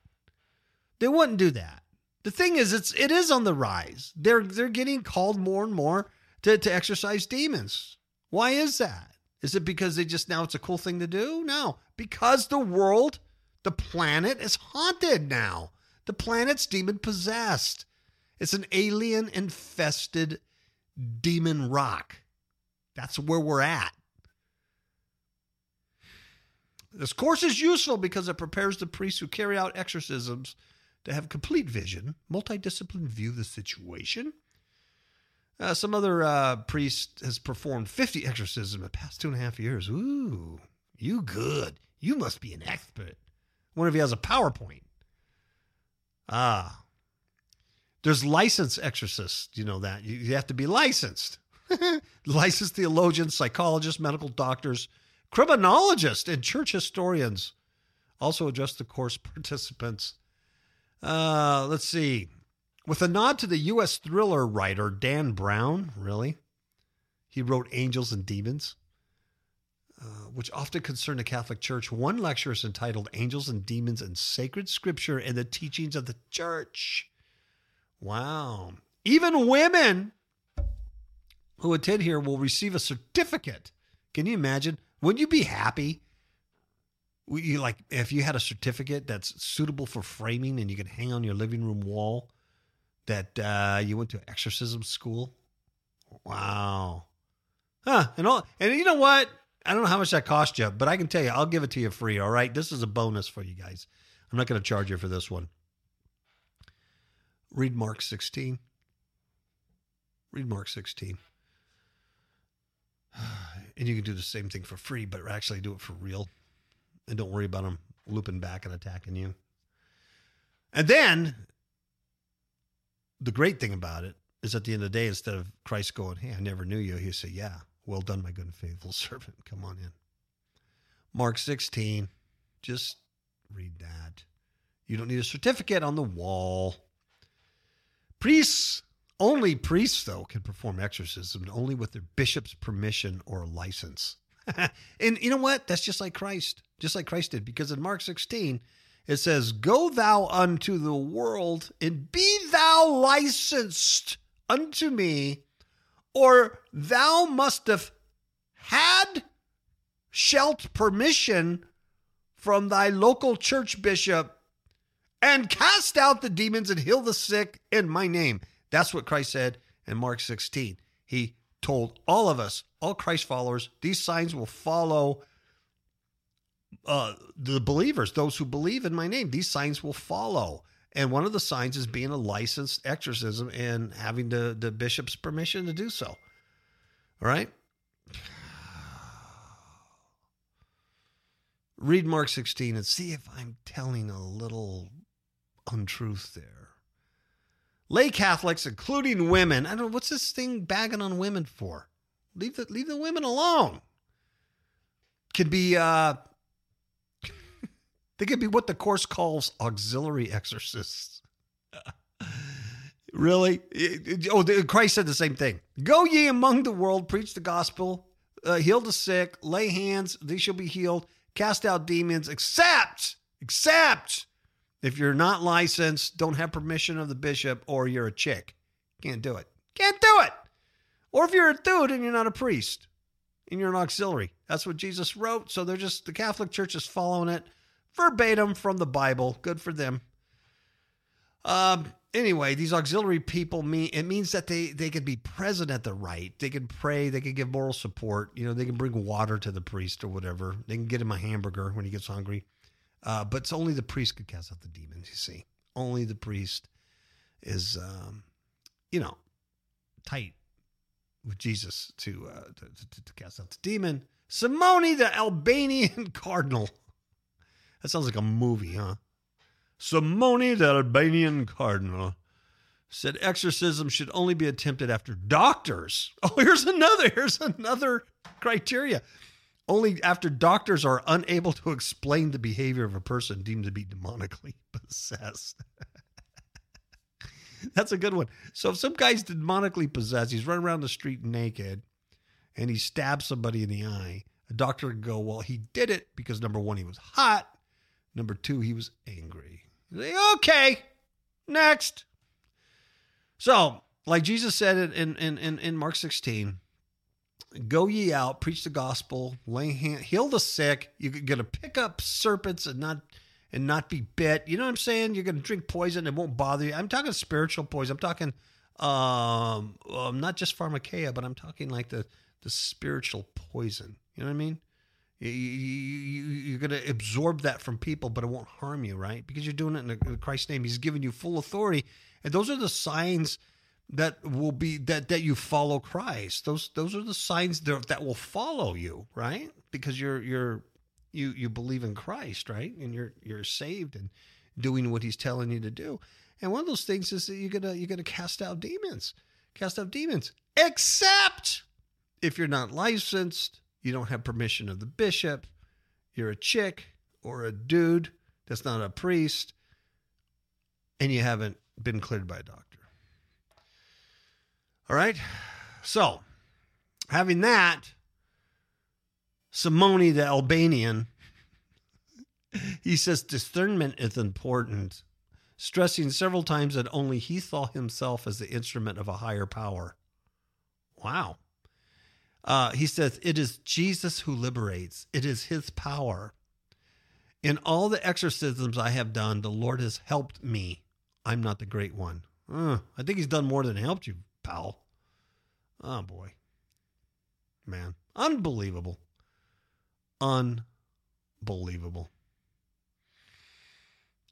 They wouldn't do that. The thing is, it's it is on the rise. They're they're getting called more and more to, to exorcise demons. Why is that? Is it because they just now it's a cool thing to do? No, because the world, the planet is haunted now. The planet's demon possessed. It's an alien infested demon rock. That's where we're at. This course is useful because it prepares the priests who carry out exorcisms to have complete vision, multidisciplinary view of the situation, uh, some other uh, priest has performed 50 exorcisms in the past two and a half years. Ooh, you good. You must be an expert. Wonder if he has a PowerPoint. Ah. There's licensed exorcists. You know that. You, you have to be licensed. licensed theologians, psychologists, medical doctors, criminologists, and church historians also address the course participants. Uh, let's see. With a nod to the U.S. thriller writer Dan Brown, really? He wrote Angels and Demons, uh, which often concern the Catholic Church. One lecture is entitled Angels and Demons and Sacred Scripture and the Teachings of the Church. Wow. Even women who attend here will receive a certificate. Can you imagine? Wouldn't you be happy? You like if you had a certificate that's suitable for framing and you could hang on your living room wall that uh, you went to exorcism school. Wow. Huh. And all and you know what? I don't know how much that cost you, but I can tell you, I'll give it to you free. All right. This is a bonus for you guys. I'm not going to charge you for this one. Read Mark 16. Read Mark 16. And you can do the same thing for free, but actually do it for real. And don't worry about them looping back and attacking you. And then the great thing about it is at the end of the day, instead of Christ going, Hey, I never knew you, he say, Yeah, well done, my good and faithful servant. Come on in. Mark 16, just read that. You don't need a certificate on the wall. Priests, only priests, though, can perform exorcism, only with their bishop's permission or license. and you know what? That's just like Christ, just like Christ did, because in Mark 16, it says, Go thou unto the world and be thou licensed unto me or thou must have had shalt permission from thy local church bishop and cast out the demons and heal the sick in my name. That's what Christ said in Mark 16. He told all of us, all Christ followers, these signs will follow uh, the believers, those who believe in my name. These signs will follow. And one of the signs is being a licensed exorcism and having the, the bishop's permission to do so. All right? Read Mark 16 and see if I'm telling a little untruth there. Lay Catholics, including women, I don't know what's this thing bagging on women for? Leave the leave the women alone. Could be uh they could be what the course calls auxiliary exorcists. really? Oh, Christ said the same thing. Go ye among the world, preach the gospel, uh, heal the sick, lay hands, they shall be healed, cast out demons, except, except if you're not licensed, don't have permission of the bishop, or you're a chick. Can't do it. Can't do it. Or if you're a dude and you're not a priest and you're an auxiliary. That's what Jesus wrote. So they're just, the Catholic Church is following it verbatim from the Bible. Good for them. Um, anyway, these auxiliary people mean it means that they they could be present at the rite. They can pray. They can give moral support. You know, they can bring water to the priest or whatever. They can get him a hamburger when he gets hungry. Uh, but it's only the priest could cast out the demons. You see, only the priest is, um, you know, tight with Jesus to, uh, to, to, to cast out the demon. Simone, the Albanian cardinal. That sounds like a movie, huh? Simone, the Albanian cardinal, said exorcism should only be attempted after doctors. Oh, here's another. Here's another criteria. Only after doctors are unable to explain the behavior of a person deemed to be demonically possessed. That's a good one. So if some guy's demonically possessed, he's running around the street naked, and he stabs somebody in the eye, a doctor would go, Well, he did it because number one, he was hot. Number two, he was angry. Okay, next. So, like Jesus said in, in, in, in Mark 16, go ye out, preach the gospel, lay hand, heal the sick. You're to pick up serpents and not and not be bit. You know what I'm saying? You're to drink poison; it won't bother you. I'm talking spiritual poison. I'm talking um, um, not just pharmakeia, but I'm talking like the the spiritual poison. You know what I mean? You, you, are going to absorb that from people, but it won't harm you, right? Because you're doing it in Christ's name. He's given you full authority, and those are the signs that will be that that you follow Christ. Those those are the signs that, that will follow you, right? Because you're you're you you believe in Christ, right? And you're you're saved and doing what He's telling you to do. And one of those things is that you're gonna you're gonna cast out demons, cast out demons, except if you're not licensed you don't have permission of the bishop, you're a chick or a dude that's not a priest, and you haven't been cleared by a doctor. All right? So, having that, Simone the Albanian, he says discernment is important, stressing several times that only he saw himself as the instrument of a higher power. Wow. Uh, he says, It is Jesus who liberates, it is his power. In all the exorcisms I have done, the Lord has helped me. I'm not the great one. Uh, I think he's done more than helped you, pal. Oh, boy. Man, unbelievable. Unbelievable.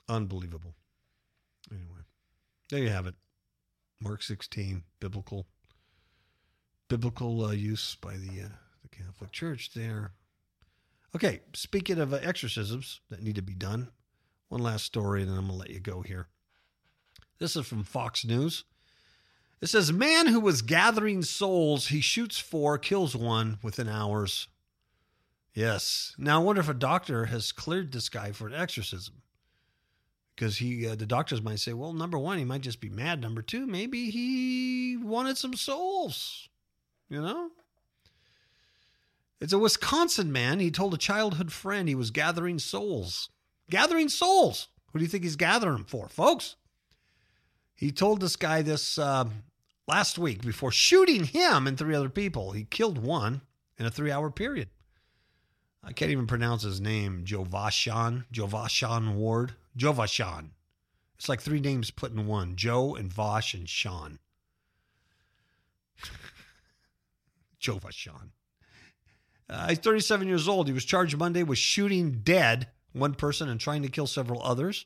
Unbelievable. Anyway, there you have it. Mark 16, biblical biblical uh, use by the uh, the Catholic Church there. Okay, speaking of uh, exorcisms that need to be done, one last story, and then I'm to let you go here. This is from Fox News. It says, Man who was gathering souls, he shoots four, kills one within hours. Yes. Now I wonder if a doctor has cleared this guy for an exorcism. Because he, uh, the doctors might say, well, number one, he might just be mad. Number two, maybe he wanted some souls. You know? It's a Wisconsin man. He told a childhood friend he was gathering souls. Gathering souls. Who do you think he's gathering them for, folks? He told this guy this uh, last week before shooting him and three other people. He killed one in a three hour period. I can't even pronounce his name. Jovashan, Jovashan Ward, Jovashan. It's like three names put in one Joe and Vosh and Sean. Jovashan. Uh, he's 37 years old. He was charged Monday with shooting dead one person and trying to kill several others.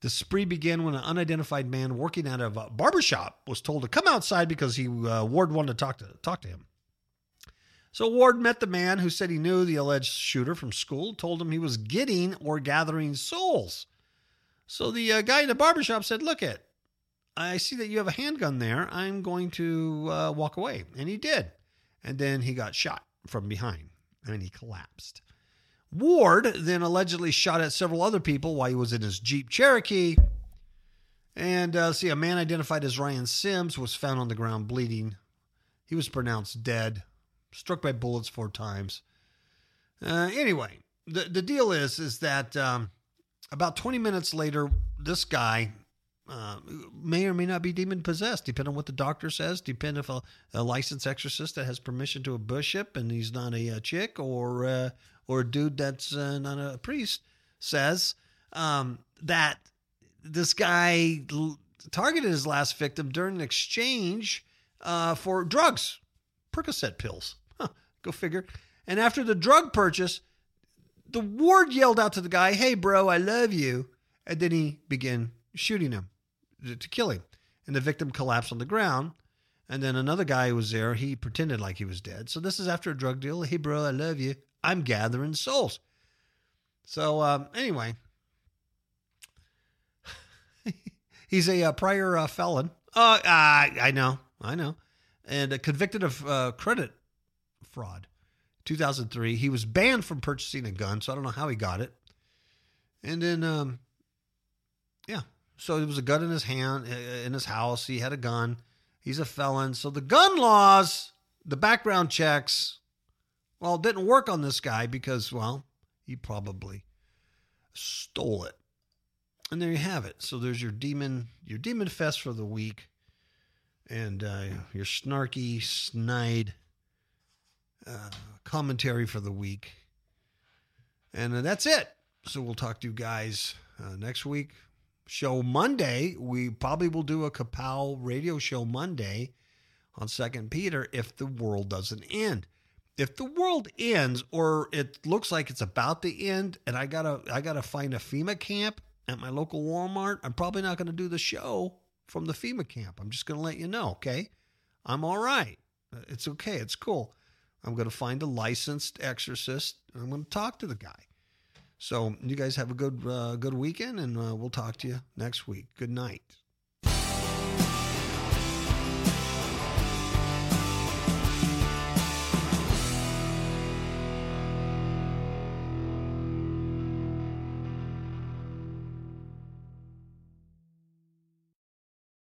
The spree began when an unidentified man working out of a barbershop was told to come outside because he uh, Ward wanted to talk to talk to him. So Ward met the man who said he knew the alleged shooter from school, told him he was getting or gathering souls. So the uh, guy in the barbershop said, "Look it, I see that you have a handgun there. I'm going to uh, walk away." And he did. And then he got shot from behind and he collapsed. Ward then allegedly shot at several other people while he was in his Jeep Cherokee. And uh, see, a man identified as Ryan Sims was found on the ground bleeding. He was pronounced dead, struck by bullets four times. Uh, anyway, the the deal is is that um, about 20 minutes later, this guy uh, may or may not be demon possessed, depending on what the doctor says, depending if a, a licensed exorcist that has permission to a bishop and he's not a, a chick or uh, or a dude that's uh, not a priest says um, that this guy targeted his last victim during an exchange uh, for drugs, Percocet pills. Huh, go figure. And after the drug purchase, the ward yelled out to the guy, "Hey, bro, I love you," and then he began shooting him to kill him. And the victim collapsed on the ground. And then another guy who was there, he pretended like he was dead. So this is after a drug deal. Hey, bro, I love you. I'm gathering souls. So um, anyway, he's a, uh, prior uh, felon. Uh, I, I know, I know, and uh, convicted of uh, credit fraud. 2003. He was banned from purchasing a gun, so I don't know how he got it. And then, um, so there was a gun in his hand, in his house. He had a gun. He's a felon. So the gun laws, the background checks, well, didn't work on this guy because, well, he probably stole it. And there you have it. So there's your demon, your demon fest for the week, and uh, your snarky, snide uh, commentary for the week. And uh, that's it. So we'll talk to you guys uh, next week show Monday. We probably will do a Kapow radio show Monday on Second Peter if the world doesn't end. If the world ends, or it looks like it's about to end, and I gotta I gotta find a FEMA camp at my local Walmart, I'm probably not gonna do the show from the FEMA camp. I'm just gonna let you know, okay? I'm all right. It's okay. It's cool. I'm gonna find a licensed exorcist. I'm gonna talk to the guy. So you guys have a good uh, good weekend, and uh, we'll talk to you next week. Good night.